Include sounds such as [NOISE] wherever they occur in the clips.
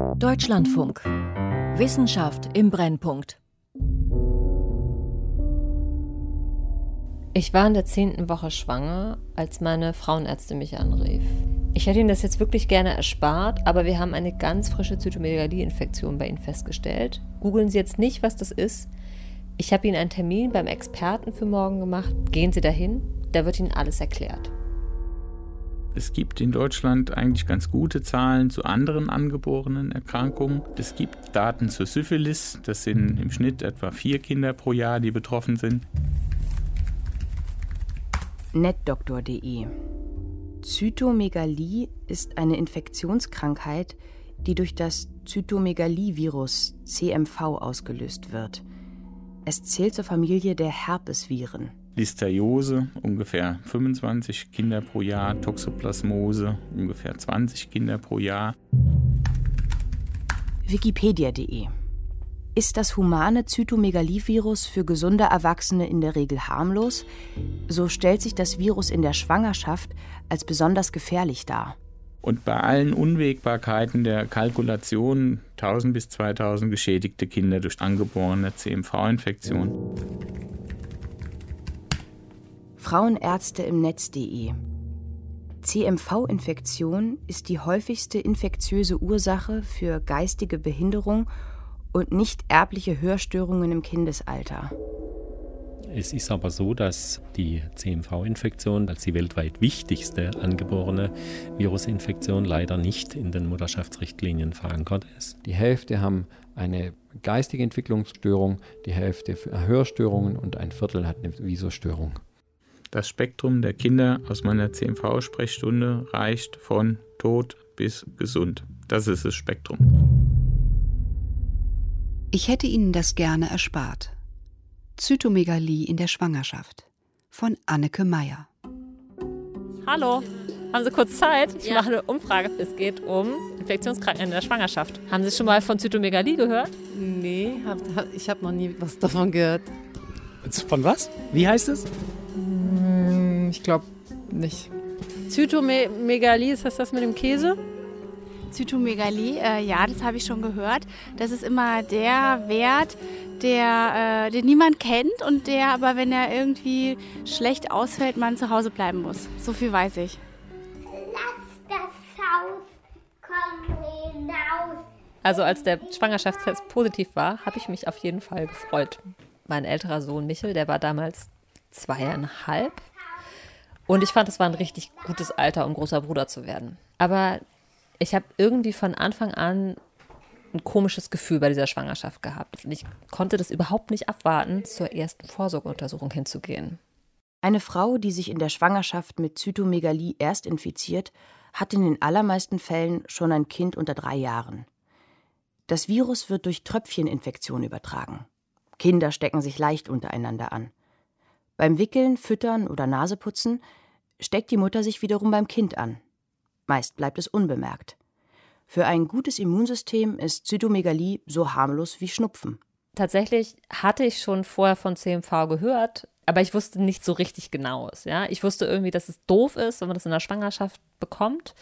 Deutschlandfunk. Wissenschaft im Brennpunkt. Ich war in der zehnten Woche schwanger, als meine Frauenärztin mich anrief. Ich hätte Ihnen das jetzt wirklich gerne erspart, aber wir haben eine ganz frische Zytomegalie-Infektion bei Ihnen festgestellt. Googeln Sie jetzt nicht, was das ist. Ich habe Ihnen einen Termin beim Experten für morgen gemacht. Gehen Sie dahin, da wird Ihnen alles erklärt. Es gibt in Deutschland eigentlich ganz gute Zahlen zu anderen angeborenen Erkrankungen. Es gibt Daten zur Syphilis. Das sind im Schnitt etwa vier Kinder pro Jahr, die betroffen sind netdoktor.de Zytomegalie ist eine Infektionskrankheit, die durch das Zytomegalie-Virus CMV ausgelöst wird. Es zählt zur Familie der Herpesviren. Listeriose, ungefähr 25 Kinder pro Jahr, Toxoplasmose, ungefähr 20 Kinder pro Jahr. Wikipedia.de ist das humane Zytomegalie-Virus für gesunde Erwachsene in der Regel harmlos, so stellt sich das Virus in der Schwangerschaft als besonders gefährlich dar. Und bei allen Unwägbarkeiten der Kalkulation 1000 bis 2000 geschädigte Kinder durch angeborene CMV-Infektion. Frauenärzte im Netz.de CMV-Infektion ist die häufigste infektiöse Ursache für geistige Behinderung und nicht erbliche Hörstörungen im Kindesalter. Es ist aber so, dass die CMV-Infektion als die weltweit wichtigste angeborene Virusinfektion leider nicht in den Mutterschaftsrichtlinien verankert ist. Die Hälfte haben eine geistige Entwicklungsstörung, die Hälfte Hörstörungen und ein Viertel hat eine Visostörung. Das Spektrum der Kinder aus meiner CMV-Sprechstunde reicht von tot bis gesund. Das ist das Spektrum. Ich hätte Ihnen das gerne erspart. Zytomegalie in der Schwangerschaft von Anneke Meyer. Hallo, haben Sie kurz Zeit? Ich ja. mache eine Umfrage. Es geht um Infektionskrankheiten in der Schwangerschaft. Haben Sie schon mal von Zytomegalie gehört? Nee, hab, ich habe noch nie was davon gehört. Von was? Wie heißt es? Ich glaube nicht. Zytomegalie, ist das das mit dem Käse? Zytomegalie, äh, ja, das habe ich schon gehört. Das ist immer der Wert, der, äh, den niemand kennt und der aber, wenn er irgendwie schlecht ausfällt, man zu Hause bleiben muss. So viel weiß ich. Lass das Haus, komm hinaus. Also als der Schwangerschaftstest positiv war, habe ich mich auf jeden Fall gefreut. Mein älterer Sohn Michel, der war damals zweieinhalb. Und ich fand, es war ein richtig gutes Alter, um großer Bruder zu werden. Aber ich habe irgendwie von Anfang an ein komisches Gefühl bei dieser Schwangerschaft gehabt. Und ich konnte das überhaupt nicht abwarten, zur ersten Vorsorgeuntersuchung hinzugehen. Eine Frau, die sich in der Schwangerschaft mit Zytomegalie erst infiziert, hat in den allermeisten Fällen schon ein Kind unter drei Jahren. Das Virus wird durch Tröpfcheninfektion übertragen. Kinder stecken sich leicht untereinander an. Beim Wickeln, Füttern oder Naseputzen steckt die Mutter sich wiederum beim Kind an. Meist bleibt es unbemerkt. Für ein gutes Immunsystem ist Zytomegalie so harmlos wie Schnupfen. Tatsächlich hatte ich schon vorher von CMV gehört, aber ich wusste nicht so richtig genaues. Ja? Ich wusste irgendwie, dass es doof ist, wenn man das in der Schwangerschaft bekommt.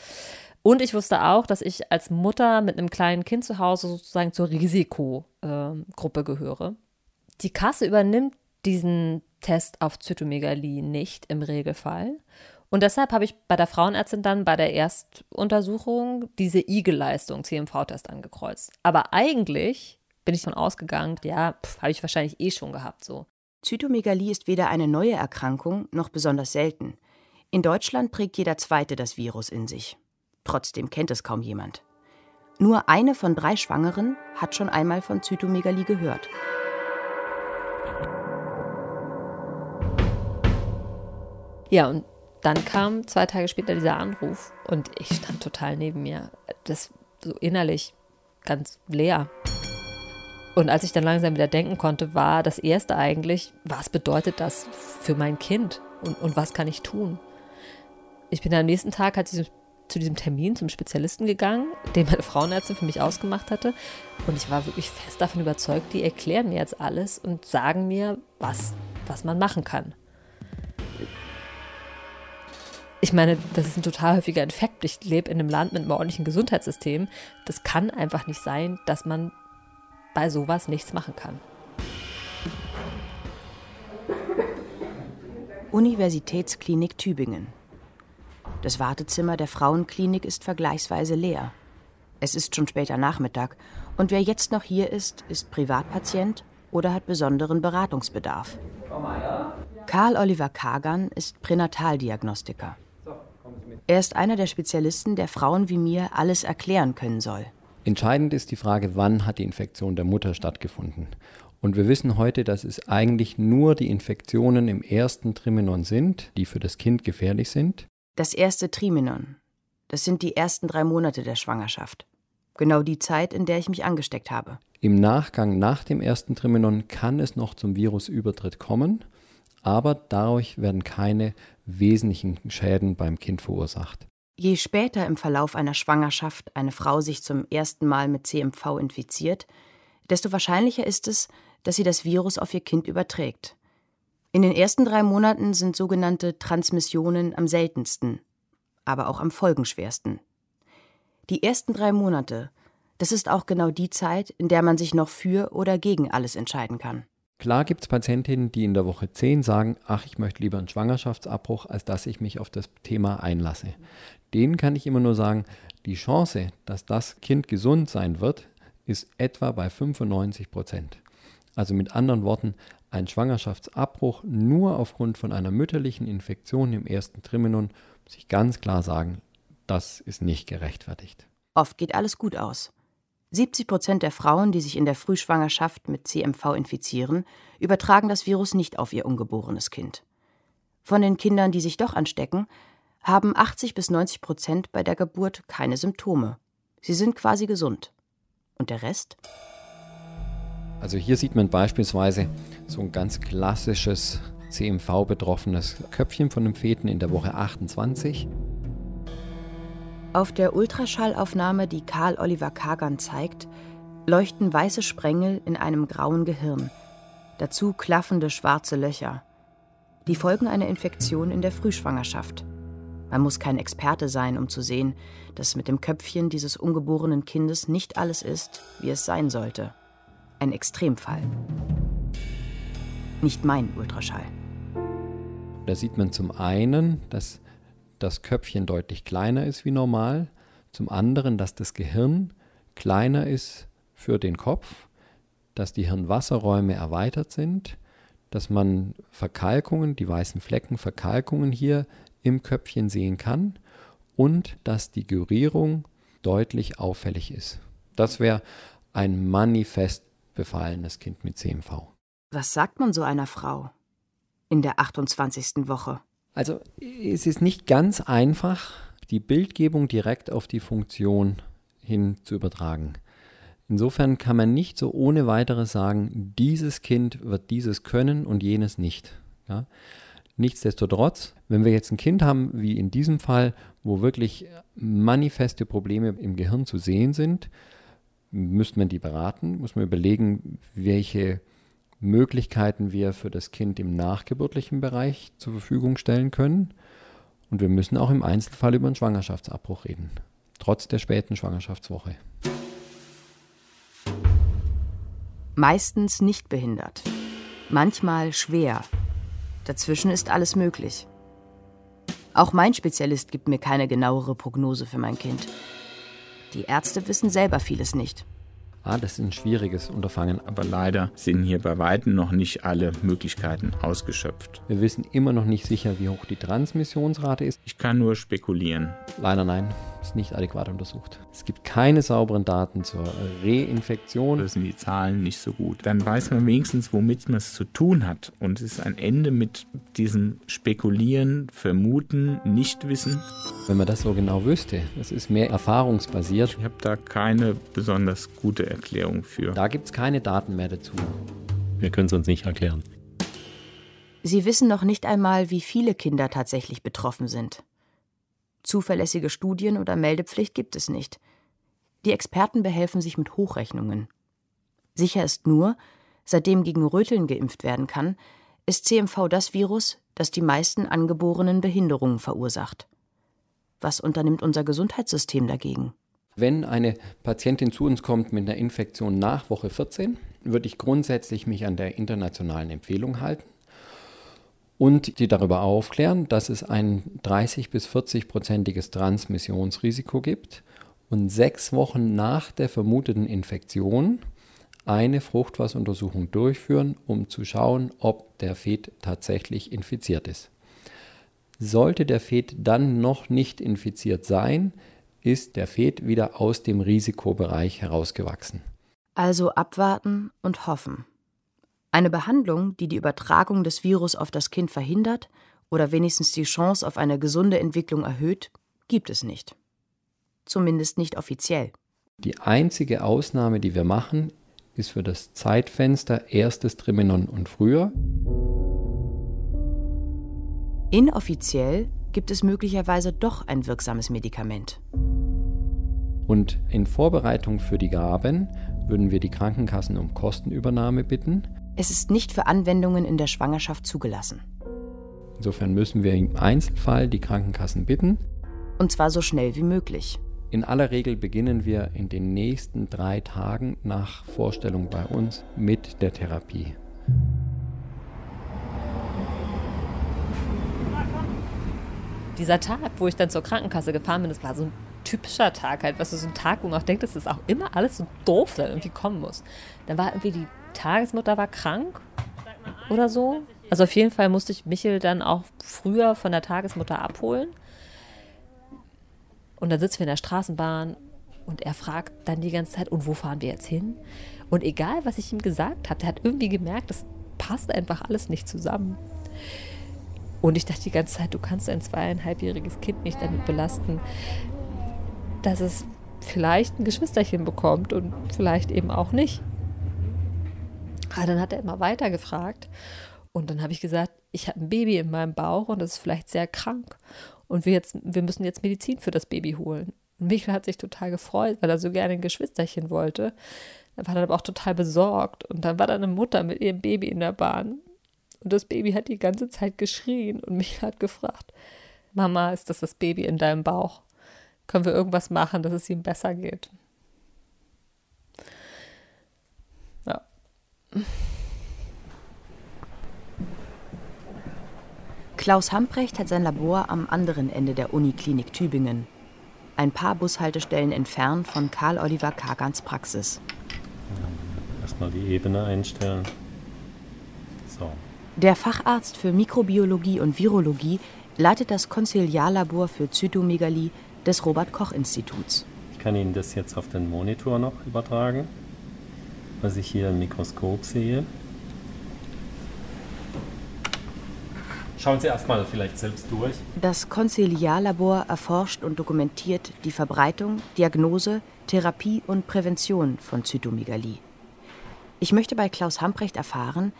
Und ich wusste auch, dass ich als Mutter mit einem kleinen Kind zu Hause sozusagen zur Risikogruppe gehöre. Die Kasse übernimmt diesen Test auf Zytomegalie nicht im Regelfall. Und deshalb habe ich bei der Frauenärztin dann bei der Erstuntersuchung diese IG-Leistung, CMV-Test angekreuzt. Aber eigentlich bin ich davon ausgegangen, ja, habe ich wahrscheinlich eh schon gehabt so. Zytomegalie ist weder eine neue Erkrankung noch besonders selten. In Deutschland trägt jeder Zweite das Virus in sich. Trotzdem kennt es kaum jemand. Nur eine von drei Schwangeren hat schon einmal von Zytomegalie gehört. Ja, und dann kam zwei Tage später dieser Anruf und ich stand total neben mir. Das so innerlich ganz leer. Und als ich dann langsam wieder denken konnte, war das erste eigentlich, was bedeutet das für mein Kind und, und was kann ich tun? Ich bin am nächsten Tag halt zu diesem Termin zum Spezialisten gegangen, den meine Frauenärztin für mich ausgemacht hatte. Und ich war wirklich fest davon überzeugt, die erklären mir jetzt alles und sagen mir, was, was man machen kann. Ich meine, das ist ein total häufiger Infekt. Ich lebe in einem Land mit einem ordentlichen Gesundheitssystem. Das kann einfach nicht sein, dass man bei sowas nichts machen kann. Universitätsklinik Tübingen. Das Wartezimmer der Frauenklinik ist vergleichsweise leer. Es ist schon später Nachmittag und wer jetzt noch hier ist, ist Privatpatient oder hat besonderen Beratungsbedarf. Karl Oliver Kagan ist Pränataldiagnostiker. Er ist einer der Spezialisten, der Frauen wie mir alles erklären können soll. Entscheidend ist die Frage, wann hat die Infektion der Mutter stattgefunden. Und wir wissen heute, dass es eigentlich nur die Infektionen im ersten Trimenon sind, die für das Kind gefährlich sind. Das erste Trimenon, das sind die ersten drei Monate der Schwangerschaft. Genau die Zeit, in der ich mich angesteckt habe. Im Nachgang nach dem ersten Trimenon kann es noch zum Virusübertritt kommen, aber dadurch werden keine wesentlichen Schäden beim Kind verursacht. Je später im Verlauf einer Schwangerschaft eine Frau sich zum ersten Mal mit CMV infiziert, desto wahrscheinlicher ist es, dass sie das Virus auf ihr Kind überträgt. In den ersten drei Monaten sind sogenannte Transmissionen am seltensten, aber auch am folgenschwersten. Die ersten drei Monate, das ist auch genau die Zeit, in der man sich noch für oder gegen alles entscheiden kann. Klar gibt es Patientinnen, die in der Woche 10 sagen, ach, ich möchte lieber einen Schwangerschaftsabbruch, als dass ich mich auf das Thema einlasse. Denen kann ich immer nur sagen, die Chance, dass das Kind gesund sein wird, ist etwa bei 95 Prozent. Also mit anderen Worten, ein Schwangerschaftsabbruch nur aufgrund von einer mütterlichen Infektion im ersten Trimenon, muss ich ganz klar sagen, das ist nicht gerechtfertigt. Oft geht alles gut aus. 70 Prozent der Frauen, die sich in der Frühschwangerschaft mit CMV infizieren, übertragen das Virus nicht auf ihr ungeborenes Kind. Von den Kindern, die sich doch anstecken, haben 80 bis 90 Prozent bei der Geburt keine Symptome. Sie sind quasi gesund. Und der Rest? Also hier sieht man beispielsweise so ein ganz klassisches CMV-betroffenes Köpfchen von einem Feten in der Woche 28. Auf der Ultraschallaufnahme, die Karl Oliver Kagan zeigt, leuchten weiße Sprengel in einem grauen Gehirn, dazu klaffende schwarze Löcher. Die Folgen einer Infektion in der Frühschwangerschaft. Man muss kein Experte sein, um zu sehen, dass mit dem Köpfchen dieses ungeborenen Kindes nicht alles ist, wie es sein sollte. Ein Extremfall. Nicht mein Ultraschall. Da sieht man zum einen, dass das Köpfchen deutlich kleiner ist wie normal, zum anderen, dass das Gehirn kleiner ist für den Kopf, dass die Hirnwasserräume erweitert sind, dass man Verkalkungen, die weißen Flecken, Verkalkungen hier im Köpfchen sehen kann und dass die Gyrierung deutlich auffällig ist. Das wäre ein manifest befallenes Kind mit CMV. Was sagt man so einer Frau in der 28. Woche? Also es ist nicht ganz einfach, die Bildgebung direkt auf die Funktion hin zu übertragen. Insofern kann man nicht so ohne weiteres sagen, dieses Kind wird dieses können und jenes nicht. Ja? Nichtsdestotrotz, wenn wir jetzt ein Kind haben, wie in diesem Fall, wo wirklich manifeste Probleme im Gehirn zu sehen sind, müsste man die beraten, muss man überlegen, welche Möglichkeiten wir für das Kind im nachgeburtlichen Bereich zur Verfügung stellen können. Und wir müssen auch im Einzelfall über einen Schwangerschaftsabbruch reden, trotz der späten Schwangerschaftswoche. Meistens nicht behindert, manchmal schwer. Dazwischen ist alles möglich. Auch mein Spezialist gibt mir keine genauere Prognose für mein Kind. Die Ärzte wissen selber vieles nicht. Ah, das ist ein schwieriges Unterfangen. Aber leider sind hier bei Weitem noch nicht alle Möglichkeiten ausgeschöpft. Wir wissen immer noch nicht sicher, wie hoch die Transmissionsrate ist. Ich kann nur spekulieren. Leider nein, ist nicht adäquat untersucht. Es gibt keine sauberen Daten zur Reinfektion. Da sind die Zahlen nicht so gut. Dann weiß man wenigstens, womit man es zu tun hat. Und es ist ein Ende mit diesem Spekulieren, Vermuten, Nichtwissen. Wenn man das so genau wüsste, das ist mehr erfahrungsbasiert. Ich habe da keine besonders gute Erklärung für. Da gibt es keine Daten mehr dazu. Wir können es uns nicht erklären. Sie wissen noch nicht einmal, wie viele Kinder tatsächlich betroffen sind. Zuverlässige Studien oder Meldepflicht gibt es nicht. Die Experten behelfen sich mit Hochrechnungen. Sicher ist nur, seitdem gegen Röteln geimpft werden kann, ist CMV das Virus, das die meisten angeborenen Behinderungen verursacht. Was unternimmt unser Gesundheitssystem dagegen? Wenn eine Patientin zu uns kommt mit einer Infektion nach Woche 14, würde ich grundsätzlich mich an der internationalen Empfehlung halten und die darüber aufklären, dass es ein 30 bis 40 prozentiges Transmissionsrisiko gibt und sechs Wochen nach der vermuteten Infektion eine Fruchtwasseruntersuchung durchführen, um zu schauen, ob der Fet tatsächlich infiziert ist. Sollte der Fet dann noch nicht infiziert sein, ist der Fet wieder aus dem Risikobereich herausgewachsen. Also abwarten und hoffen. Eine Behandlung, die die Übertragung des Virus auf das Kind verhindert oder wenigstens die Chance auf eine gesunde Entwicklung erhöht, gibt es nicht. Zumindest nicht offiziell. Die einzige Ausnahme, die wir machen, ist für das Zeitfenster erstes Trimenon und früher. Inoffiziell gibt es möglicherweise doch ein wirksames Medikament. Und in Vorbereitung für die Gaben würden wir die Krankenkassen um Kostenübernahme bitten. Es ist nicht für Anwendungen in der Schwangerschaft zugelassen. Insofern müssen wir im Einzelfall die Krankenkassen bitten. Und zwar so schnell wie möglich. In aller Regel beginnen wir in den nächsten drei Tagen nach Vorstellung bei uns mit der Therapie. Dieser Tag, wo ich dann zur Krankenkasse gefahren bin, das war so ein typischer Tag halt, was weißt du, so ein Tag, wo man auch denkt, dass das auch immer alles so doof dann irgendwie kommen muss. Dann war irgendwie die Tagesmutter war krank oder so. Also auf jeden Fall musste ich Michel dann auch früher von der Tagesmutter abholen. Und dann sitzen wir in der Straßenbahn und er fragt dann die ganze Zeit, und wo fahren wir jetzt hin? Und egal, was ich ihm gesagt habe, der hat irgendwie gemerkt, das passt einfach alles nicht zusammen. Und ich dachte die ganze Zeit, du kannst ein zweieinhalbjähriges Kind nicht damit belasten, dass es vielleicht ein Geschwisterchen bekommt und vielleicht eben auch nicht. Aber dann hat er immer weiter gefragt. Und dann habe ich gesagt, ich habe ein Baby in meinem Bauch und das ist vielleicht sehr krank. Und wir, jetzt, wir müssen jetzt Medizin für das Baby holen. Und Michael hat sich total gefreut, weil er so gerne ein Geschwisterchen wollte. Er war dann aber auch total besorgt. Und dann war da eine Mutter mit ihrem Baby in der Bahn. Und das Baby hat die ganze Zeit geschrien. Und Michael hat gefragt, Mama, ist das das Baby in deinem Bauch? Können wir irgendwas machen, dass es ihm besser geht? Klaus Hamprecht hat sein Labor am anderen Ende der Uniklinik Tübingen, ein paar Bushaltestellen entfernt von Karl Oliver Kagans Praxis. Erstmal die Ebene einstellen. So. Der Facharzt für Mikrobiologie und Virologie leitet das Konziliarlabor für Zytomegalie des Robert Koch Instituts. Ich kann Ihnen das jetzt auf den Monitor noch übertragen, was ich hier im Mikroskop sehe. Schauen Sie erstmal vielleicht selbst durch. Das Konziliarlabor erforscht und dokumentiert die Verbreitung, Diagnose, Therapie und Prävention von Zytomegalie. Ich möchte bei Klaus Hamprecht erfahren,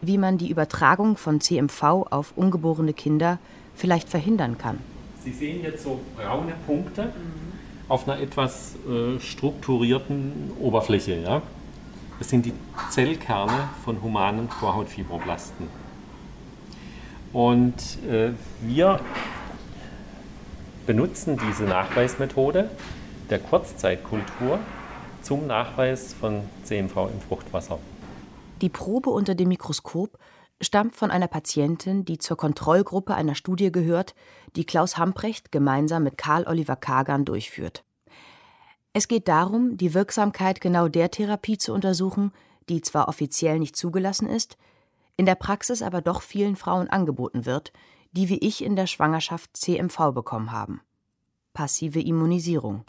wie man die Übertragung von CMV auf ungeborene Kinder vielleicht verhindern kann. Sie sehen jetzt so braune Punkte auf einer etwas äh, strukturierten Oberfläche. Ja? Das sind die Zellkerne von humanen Vorhautfibroblasten. Und äh, wir benutzen diese Nachweismethode der Kurzzeitkultur zum Nachweis von CMV im Fruchtwasser. Die Probe unter dem Mikroskop stammt von einer Patientin, die zur Kontrollgruppe einer Studie gehört, die Klaus Hamprecht gemeinsam mit Karl Oliver Kagan durchführt. Es geht darum, die Wirksamkeit genau der Therapie zu untersuchen, die zwar offiziell nicht zugelassen ist, in der Praxis aber doch vielen Frauen angeboten wird, die wie ich in der Schwangerschaft CMV bekommen haben. Passive Immunisierung.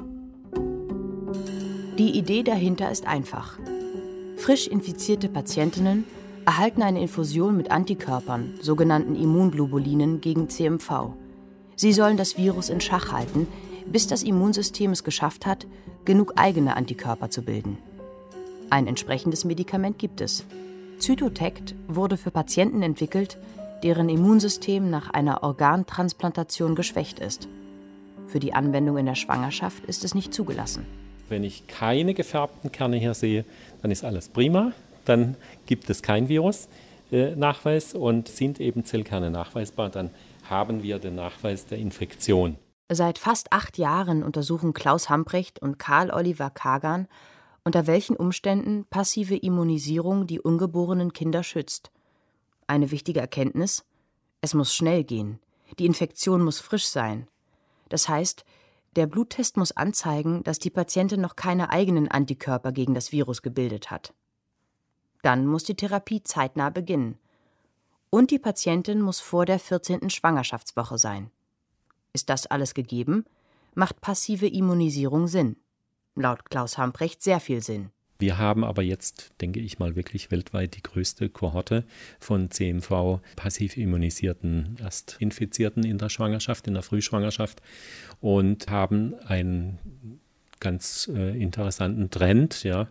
Die Idee dahinter ist einfach. Frisch infizierte Patientinnen erhalten eine Infusion mit Antikörpern, sogenannten Immunglobulinen, gegen CMV. Sie sollen das Virus in Schach halten, bis das Immunsystem es geschafft hat, genug eigene Antikörper zu bilden. Ein entsprechendes Medikament gibt es, Zytotect wurde für Patienten entwickelt, deren Immunsystem nach einer Organtransplantation geschwächt ist. Für die Anwendung in der Schwangerschaft ist es nicht zugelassen. Wenn ich keine gefärbten Kerne hier sehe, dann ist alles prima. Dann gibt es kein Virus-Nachweis äh, und sind eben Zellkerne nachweisbar, dann haben wir den Nachweis der Infektion. Seit fast acht Jahren untersuchen Klaus Hamprecht und Karl Oliver Kagan, unter welchen Umständen passive Immunisierung die ungeborenen Kinder schützt. Eine wichtige Erkenntnis: Es muss schnell gehen. Die Infektion muss frisch sein. Das heißt, der Bluttest muss anzeigen, dass die Patientin noch keine eigenen Antikörper gegen das Virus gebildet hat. Dann muss die Therapie zeitnah beginnen. Und die Patientin muss vor der 14. Schwangerschaftswoche sein. Ist das alles gegeben, macht passive Immunisierung Sinn. Laut Klaus Hamprecht sehr viel Sinn. Wir haben aber jetzt, denke ich mal, wirklich weltweit die größte Kohorte von CMV passiv immunisierten Erstinfizierten in der Schwangerschaft, in der Frühschwangerschaft und haben einen ganz äh, interessanten Trend, ja,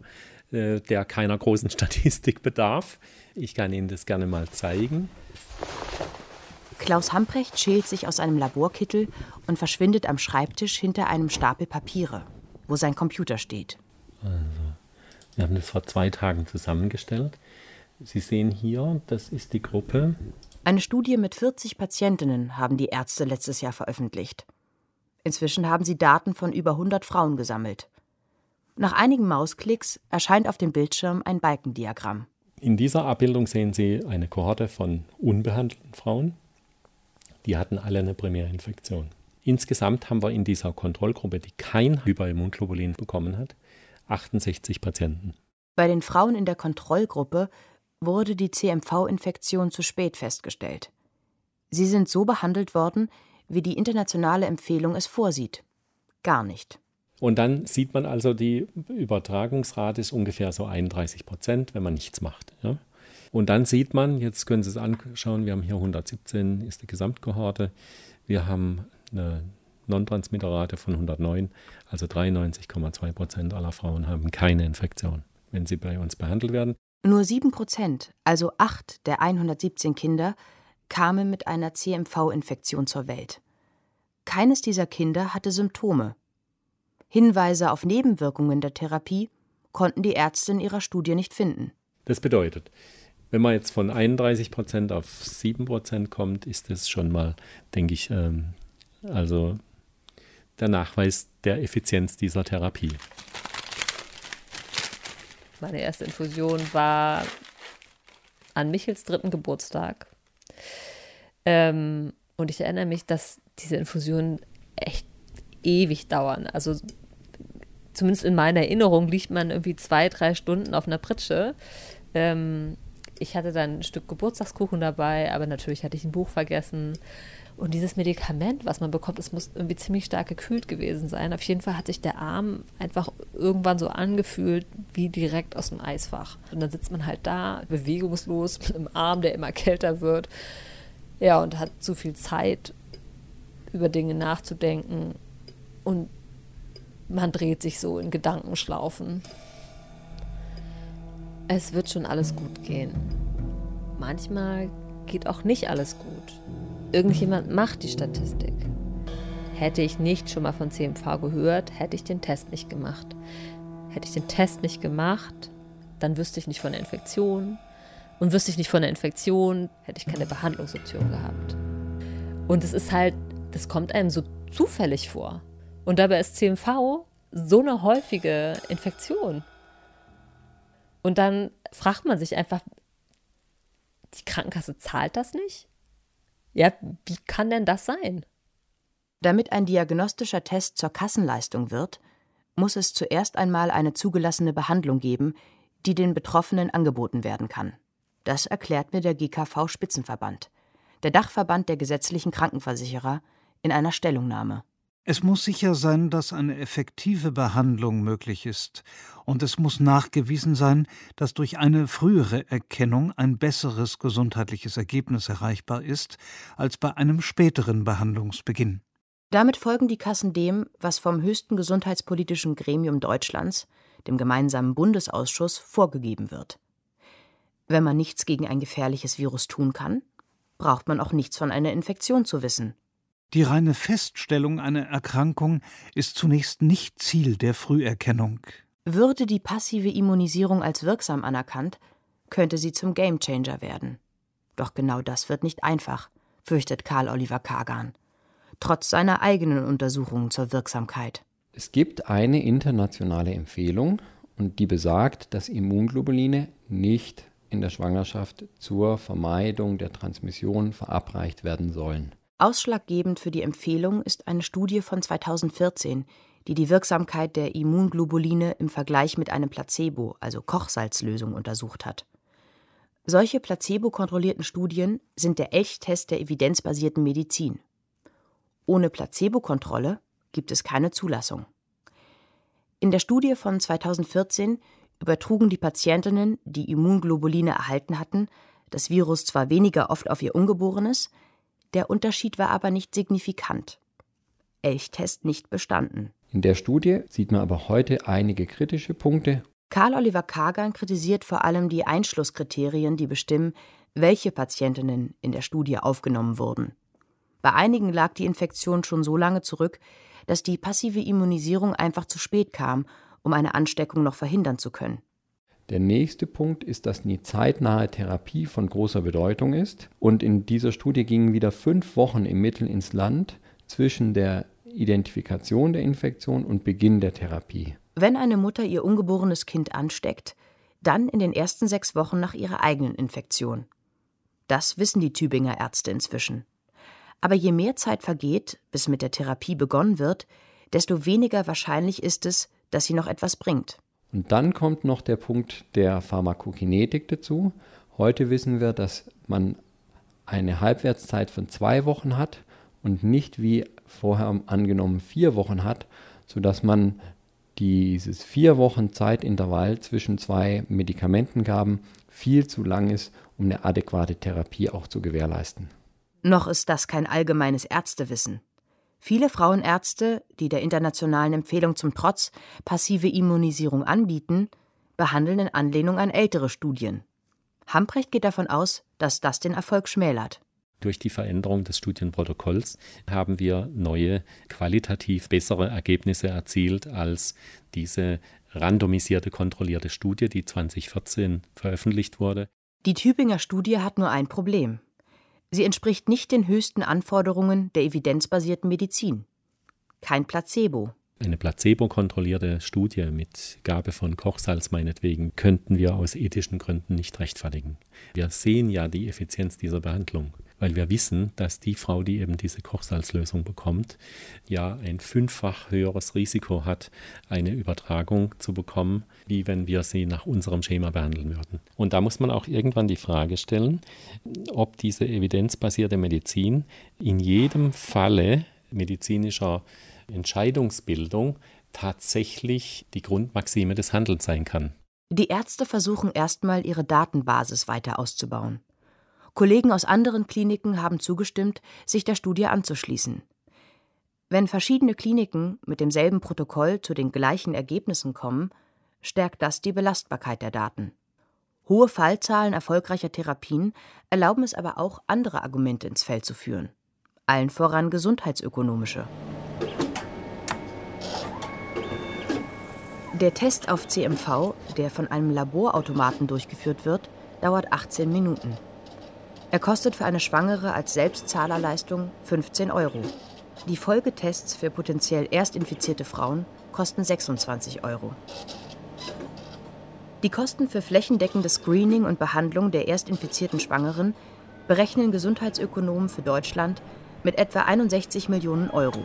äh, der keiner großen [LAUGHS] Statistik bedarf. Ich kann Ihnen das gerne mal zeigen. Klaus Hamprecht schält sich aus einem Laborkittel und verschwindet am Schreibtisch hinter einem Stapel Papiere, wo sein Computer steht. Also, wir haben das vor zwei Tagen zusammengestellt. Sie sehen hier, das ist die Gruppe. Eine Studie mit 40 Patientinnen haben die Ärzte letztes Jahr veröffentlicht. Inzwischen haben sie Daten von über 100 Frauen gesammelt. Nach einigen Mausklicks erscheint auf dem Bildschirm ein Balkendiagramm. In dieser Abbildung sehen Sie eine Kohorte von unbehandelten Frauen die hatten alle eine Primärinfektion. Insgesamt haben wir in dieser Kontrollgruppe, die kein Hyperimmunglobulin bekommen hat, 68 Patienten. Bei den Frauen in der Kontrollgruppe wurde die CMV-Infektion zu spät festgestellt. Sie sind so behandelt worden, wie die internationale Empfehlung es vorsieht. Gar nicht. Und dann sieht man also, die Übertragungsrate ist ungefähr so 31 Prozent, wenn man nichts macht. Ja? Und dann sieht man, jetzt können Sie es anschauen, wir haben hier 117, ist die Gesamtkohorte. Wir haben eine Non-Transmitterrate von 109, also 93,2 Prozent aller Frauen haben keine Infektion, wenn sie bei uns behandelt werden. Nur 7 Prozent, also 8 der 117 Kinder, kamen mit einer CMV-Infektion zur Welt. Keines dieser Kinder hatte Symptome. Hinweise auf Nebenwirkungen der Therapie konnten die Ärzte in ihrer Studie nicht finden. Das bedeutet, wenn man jetzt von 31 Prozent auf 7 Prozent kommt, ist das schon mal, denke ich, ähm, also der Nachweis der Effizienz dieser Therapie. Meine erste Infusion war an Michels dritten Geburtstag. Ähm, und ich erinnere mich, dass diese Infusionen echt ewig dauern. Also zumindest in meiner Erinnerung liegt man irgendwie zwei, drei Stunden auf einer Pritsche. Ähm, ich hatte dann ein Stück Geburtstagskuchen dabei, aber natürlich hatte ich ein Buch vergessen. Und dieses Medikament, was man bekommt, es muss irgendwie ziemlich stark gekühlt gewesen sein. Auf jeden Fall hat sich der Arm einfach irgendwann so angefühlt wie direkt aus dem Eisfach. Und dann sitzt man halt da, bewegungslos, [LAUGHS] mit einem Arm, der immer kälter wird. Ja, und hat zu viel Zeit, über Dinge nachzudenken. Und man dreht sich so in Gedankenschlaufen. Es wird schon alles gut gehen. Manchmal geht auch nicht alles gut. Irgendjemand macht die Statistik. Hätte ich nicht schon mal von CMV gehört, hätte ich den Test nicht gemacht. Hätte ich den Test nicht gemacht, dann wüsste ich nicht von der Infektion. Und wüsste ich nicht von der Infektion, hätte ich keine Behandlungsoption gehabt. Und es ist halt, das kommt einem so zufällig vor. Und dabei ist CMV so eine häufige Infektion. Und dann fragt man sich einfach, die Krankenkasse zahlt das nicht? Ja, wie kann denn das sein? Damit ein diagnostischer Test zur Kassenleistung wird, muss es zuerst einmal eine zugelassene Behandlung geben, die den Betroffenen angeboten werden kann. Das erklärt mir der GKV Spitzenverband, der Dachverband der gesetzlichen Krankenversicherer, in einer Stellungnahme. Es muss sicher sein, dass eine effektive Behandlung möglich ist, und es muss nachgewiesen sein, dass durch eine frühere Erkennung ein besseres gesundheitliches Ergebnis erreichbar ist als bei einem späteren Behandlungsbeginn. Damit folgen die Kassen dem, was vom höchsten gesundheitspolitischen Gremium Deutschlands, dem gemeinsamen Bundesausschuss, vorgegeben wird. Wenn man nichts gegen ein gefährliches Virus tun kann, braucht man auch nichts von einer Infektion zu wissen die reine Feststellung einer Erkrankung ist zunächst nicht Ziel der Früherkennung. Würde die passive Immunisierung als wirksam anerkannt, könnte sie zum Gamechanger werden. Doch genau das wird nicht einfach, fürchtet Karl Oliver Kagan. trotz seiner eigenen Untersuchungen zur Wirksamkeit. Es gibt eine internationale Empfehlung und die besagt, dass Immunglobuline nicht in der Schwangerschaft zur Vermeidung der Transmission verabreicht werden sollen. Ausschlaggebend für die Empfehlung ist eine Studie von 2014, die die Wirksamkeit der Immunglobuline im Vergleich mit einem Placebo, also Kochsalzlösung, untersucht hat. Solche placebo-kontrollierten Studien sind der Elchtest der evidenzbasierten Medizin. Ohne Placebo-Kontrolle gibt es keine Zulassung. In der Studie von 2014 übertrugen die Patientinnen, die Immunglobuline erhalten hatten, das Virus zwar weniger oft auf ihr Ungeborenes, der Unterschied war aber nicht signifikant. Elchtest nicht bestanden. In der Studie sieht man aber heute einige kritische Punkte. Karl Oliver Kagan kritisiert vor allem die Einschlusskriterien, die bestimmen, welche Patientinnen in der Studie aufgenommen wurden. Bei einigen lag die Infektion schon so lange zurück, dass die passive Immunisierung einfach zu spät kam, um eine Ansteckung noch verhindern zu können. Der nächste Punkt ist, dass die zeitnahe Therapie von großer Bedeutung ist. Und in dieser Studie gingen wieder fünf Wochen im Mittel ins Land zwischen der Identifikation der Infektion und Beginn der Therapie. Wenn eine Mutter ihr ungeborenes Kind ansteckt, dann in den ersten sechs Wochen nach ihrer eigenen Infektion. Das wissen die Tübinger Ärzte inzwischen. Aber je mehr Zeit vergeht, bis mit der Therapie begonnen wird, desto weniger wahrscheinlich ist es, dass sie noch etwas bringt. Und dann kommt noch der Punkt der Pharmakokinetik dazu. Heute wissen wir, dass man eine Halbwertszeit von zwei Wochen hat und nicht wie vorher angenommen vier Wochen hat, sodass man dieses vier Wochen Zeitintervall zwischen zwei Medikamentengaben viel zu lang ist, um eine adäquate Therapie auch zu gewährleisten. Noch ist das kein allgemeines Ärztewissen. Viele Frauenärzte, die der internationalen Empfehlung zum Trotz passive Immunisierung anbieten, behandeln in Anlehnung an ältere Studien. Hamprecht geht davon aus, dass das den Erfolg schmälert. Durch die Veränderung des Studienprotokolls haben wir neue, qualitativ bessere Ergebnisse erzielt als diese randomisierte, kontrollierte Studie, die 2014 veröffentlicht wurde. Die Tübinger Studie hat nur ein Problem. Sie entspricht nicht den höchsten Anforderungen der evidenzbasierten Medizin. Kein Placebo. Eine placebo-kontrollierte Studie mit Gabe von Kochsalz meinetwegen könnten wir aus ethischen Gründen nicht rechtfertigen. Wir sehen ja die Effizienz dieser Behandlung weil wir wissen, dass die Frau, die eben diese Kochsalzlösung bekommt, ja ein fünffach höheres Risiko hat, eine Übertragung zu bekommen, wie wenn wir sie nach unserem Schema behandeln würden. Und da muss man auch irgendwann die Frage stellen, ob diese evidenzbasierte Medizin in jedem Falle medizinischer Entscheidungsbildung tatsächlich die Grundmaxime des Handelns sein kann. Die Ärzte versuchen erstmal ihre Datenbasis weiter auszubauen. Kollegen aus anderen Kliniken haben zugestimmt, sich der Studie anzuschließen. Wenn verschiedene Kliniken mit demselben Protokoll zu den gleichen Ergebnissen kommen, stärkt das die Belastbarkeit der Daten. Hohe Fallzahlen erfolgreicher Therapien erlauben es aber auch, andere Argumente ins Feld zu führen, allen voran gesundheitsökonomische. Der Test auf CMV, der von einem Laborautomaten durchgeführt wird, dauert 18 Minuten. Er kostet für eine Schwangere als Selbstzahlerleistung 15 Euro. Die Folgetests für potenziell erstinfizierte Frauen kosten 26 Euro. Die Kosten für flächendeckendes Screening und Behandlung der erstinfizierten Schwangeren berechnen Gesundheitsökonomen für Deutschland mit etwa 61 Millionen Euro.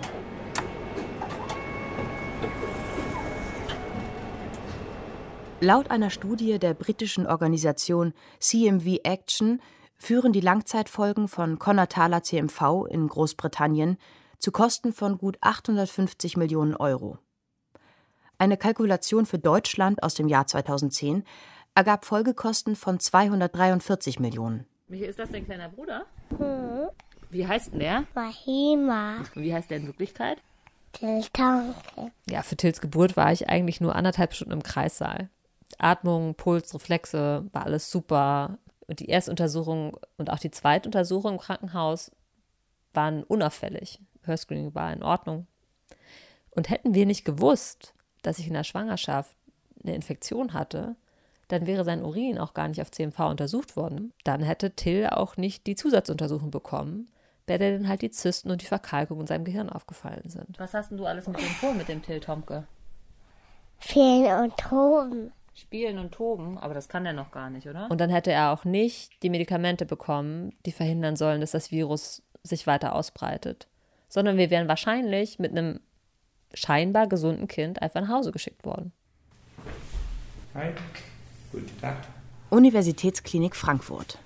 Laut einer Studie der britischen Organisation CMV Action führen die Langzeitfolgen von Konataler CMV in Großbritannien zu Kosten von gut 850 Millionen Euro. Eine Kalkulation für Deutschland aus dem Jahr 2010 ergab Folgekosten von 243 Millionen. Ist das dein kleiner Bruder? Hm. Wie heißt denn der? Mahima. Wie heißt der in Wirklichkeit? Tiltanke. Ja, für Tills Geburt war ich eigentlich nur anderthalb Stunden im Kreissaal. Atmung, Puls, Reflexe, war alles super. Und die Erstuntersuchung und auch die Zweituntersuchung im Krankenhaus waren unauffällig. Hörscreening war in Ordnung. Und hätten wir nicht gewusst, dass ich in der Schwangerschaft eine Infektion hatte, dann wäre sein Urin auch gar nicht auf CMV untersucht worden. Dann hätte Till auch nicht die Zusatzuntersuchung bekommen, bei der dann halt die Zysten und die Verkalkung in seinem Gehirn aufgefallen sind. Was hast denn du alles mit dem vor mit dem Till Tomke? Spielen und toben. Spielen und toben, aber das kann er noch gar nicht, oder? Und dann hätte er auch nicht die Medikamente bekommen, die verhindern sollen, dass das Virus sich weiter ausbreitet. Sondern wir wären wahrscheinlich mit einem scheinbar gesunden Kind einfach nach Hause geschickt worden. Hi, guten Tag. Universitätsklinik Frankfurt.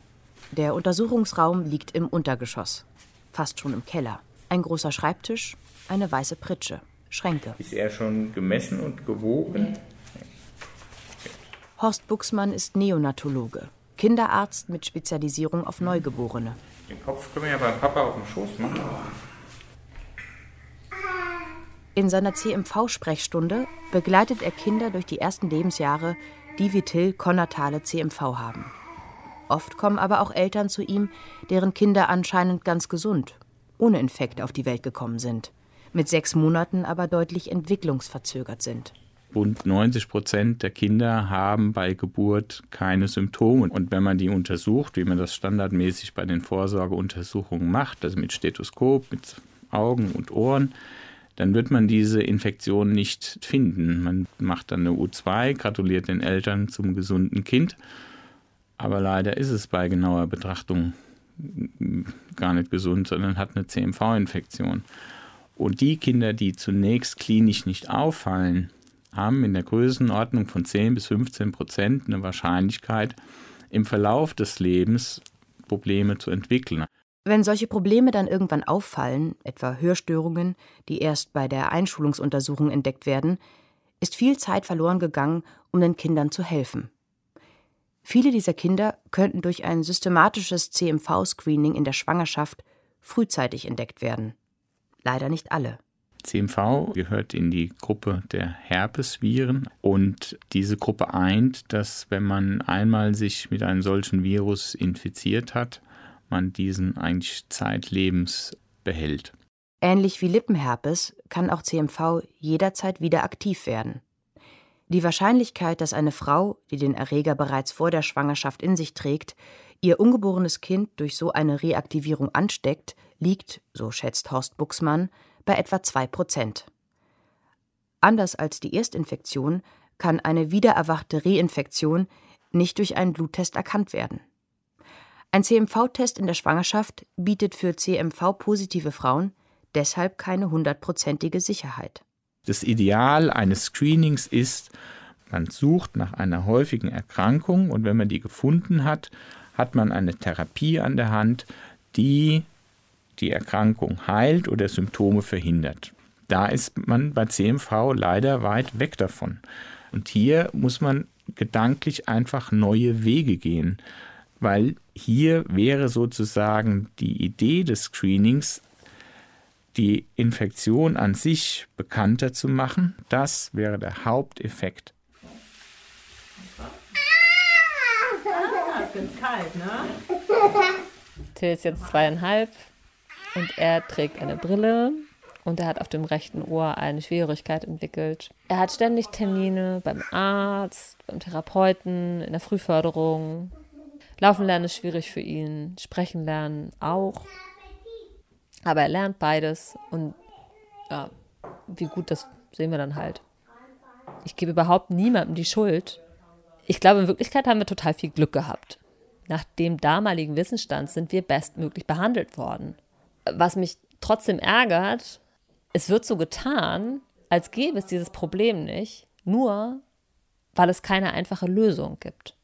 Der Untersuchungsraum liegt im Untergeschoss, fast schon im Keller. Ein großer Schreibtisch, eine weiße Pritsche, Schränke. Ist er schon gemessen und gewogen? Horst Buxmann ist Neonatologe, Kinderarzt mit Spezialisierung auf Neugeborene. Den Kopf können wir ja beim Papa auf dem Schoß machen. In seiner CMV-Sprechstunde begleitet er Kinder durch die ersten Lebensjahre, die wie Till konatale CMV haben. Oft kommen aber auch Eltern zu ihm, deren Kinder anscheinend ganz gesund, ohne Infekt auf die Welt gekommen sind, mit sechs Monaten aber deutlich entwicklungsverzögert sind. Rund 90 Prozent der Kinder haben bei Geburt keine Symptome. Und wenn man die untersucht, wie man das standardmäßig bei den Vorsorgeuntersuchungen macht, also mit Stethoskop, mit Augen und Ohren, dann wird man diese Infektion nicht finden. Man macht dann eine U2, gratuliert den Eltern zum gesunden Kind. Aber leider ist es bei genauer Betrachtung gar nicht gesund, sondern hat eine CMV-Infektion. Und die Kinder, die zunächst klinisch nicht auffallen, haben in der Größenordnung von 10 bis 15 Prozent eine Wahrscheinlichkeit, im Verlauf des Lebens Probleme zu entwickeln. Wenn solche Probleme dann irgendwann auffallen, etwa Hörstörungen, die erst bei der Einschulungsuntersuchung entdeckt werden, ist viel Zeit verloren gegangen, um den Kindern zu helfen. Viele dieser Kinder könnten durch ein systematisches CMV-Screening in der Schwangerschaft frühzeitig entdeckt werden. Leider nicht alle. CMV gehört in die Gruppe der Herpesviren und diese Gruppe eint, dass wenn man einmal sich mit einem solchen Virus infiziert hat, man diesen eigentlich zeitlebens behält. Ähnlich wie Lippenherpes kann auch CMV jederzeit wieder aktiv werden. Die Wahrscheinlichkeit, dass eine Frau, die den Erreger bereits vor der Schwangerschaft in sich trägt, ihr ungeborenes Kind durch so eine Reaktivierung ansteckt, liegt, so schätzt Horst Buxmann, bei etwa 2 Prozent. Anders als die Erstinfektion kann eine wiedererwachte Reinfektion nicht durch einen Bluttest erkannt werden. Ein CMV-Test in der Schwangerschaft bietet für CMV-positive Frauen deshalb keine hundertprozentige Sicherheit. Das Ideal eines Screenings ist, man sucht nach einer häufigen Erkrankung und wenn man die gefunden hat, hat man eine Therapie an der Hand, die die Erkrankung heilt oder Symptome verhindert. Da ist man bei CMV leider weit weg davon. Und hier muss man gedanklich einfach neue Wege gehen, weil hier wäre sozusagen die Idee des Screenings, die Infektion an sich bekannter zu machen. Das wäre der Haupteffekt. Ah, es wird kalt, ne? Till ist jetzt zweieinhalb und er trägt eine Brille und er hat auf dem rechten Ohr eine Schwierigkeit entwickelt. Er hat ständig Termine beim Arzt, beim Therapeuten, in der Frühförderung. Laufen lernen ist schwierig für ihn, sprechen lernen auch. Aber er lernt beides und ja, wie gut, das sehen wir dann halt. Ich gebe überhaupt niemandem die Schuld. Ich glaube, in Wirklichkeit haben wir total viel Glück gehabt. Nach dem damaligen Wissensstand sind wir bestmöglich behandelt worden. Was mich trotzdem ärgert, es wird so getan, als gäbe es dieses Problem nicht, nur weil es keine einfache Lösung gibt.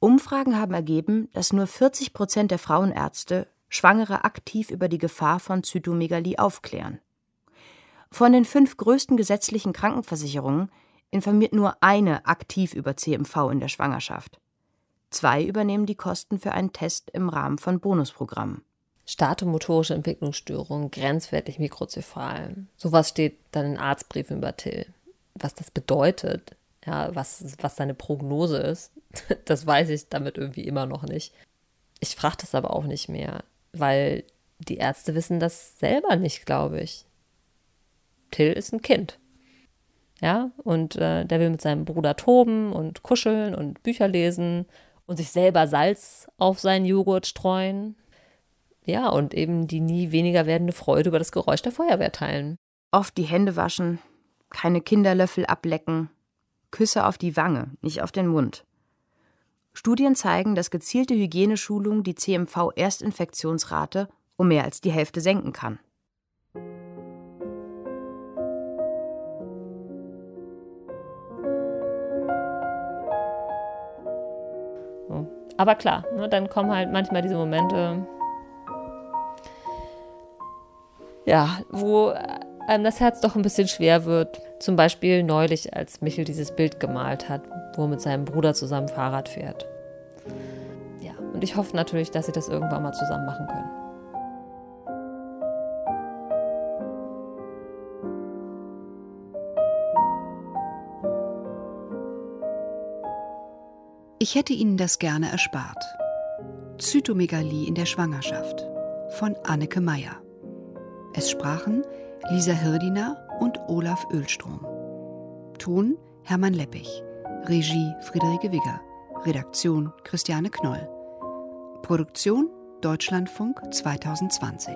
Umfragen haben ergeben, dass nur 40 Prozent der Frauenärzte Schwangere aktiv über die Gefahr von Zytomegalie aufklären. Von den fünf größten gesetzlichen Krankenversicherungen informiert nur eine aktiv über CMV in der Schwangerschaft. Zwei übernehmen die Kosten für einen Test im Rahmen von Bonusprogrammen. Statomotorische Entwicklungsstörung, grenzwertig mikrozephal. Sowas steht dann in Arztbriefen über Till. Was das bedeutet, ja, was, was seine Prognose ist, [LAUGHS] das weiß ich damit irgendwie immer noch nicht. Ich frage das aber auch nicht mehr, weil die Ärzte wissen das selber nicht, glaube ich. Till ist ein Kind. Ja, und äh, der will mit seinem Bruder toben und kuscheln und Bücher lesen und sich selber Salz auf seinen Joghurt streuen. Ja, und eben die nie weniger werdende Freude über das Geräusch der Feuerwehr teilen. Oft die Hände waschen, keine Kinderlöffel ablecken, Küsse auf die Wange, nicht auf den Mund. Studien zeigen, dass gezielte Hygieneschulung die CMV-Erstinfektionsrate um mehr als die Hälfte senken kann. Aber klar, ne, dann kommen halt manchmal diese Momente, ja, wo einem das Herz doch ein bisschen schwer wird. Zum Beispiel neulich, als Michel dieses Bild gemalt hat, wo er mit seinem Bruder zusammen Fahrrad fährt. Ja, und ich hoffe natürlich, dass sie das irgendwann mal zusammen machen können. Ich hätte Ihnen das gerne erspart. Zytomegalie in der Schwangerschaft von Anneke Meyer. Es sprachen Lisa Hirdiner und Olaf Ölstrom. Ton Hermann Leppich. Regie Friederike Wigger. Redaktion Christiane Knoll. Produktion Deutschlandfunk 2020.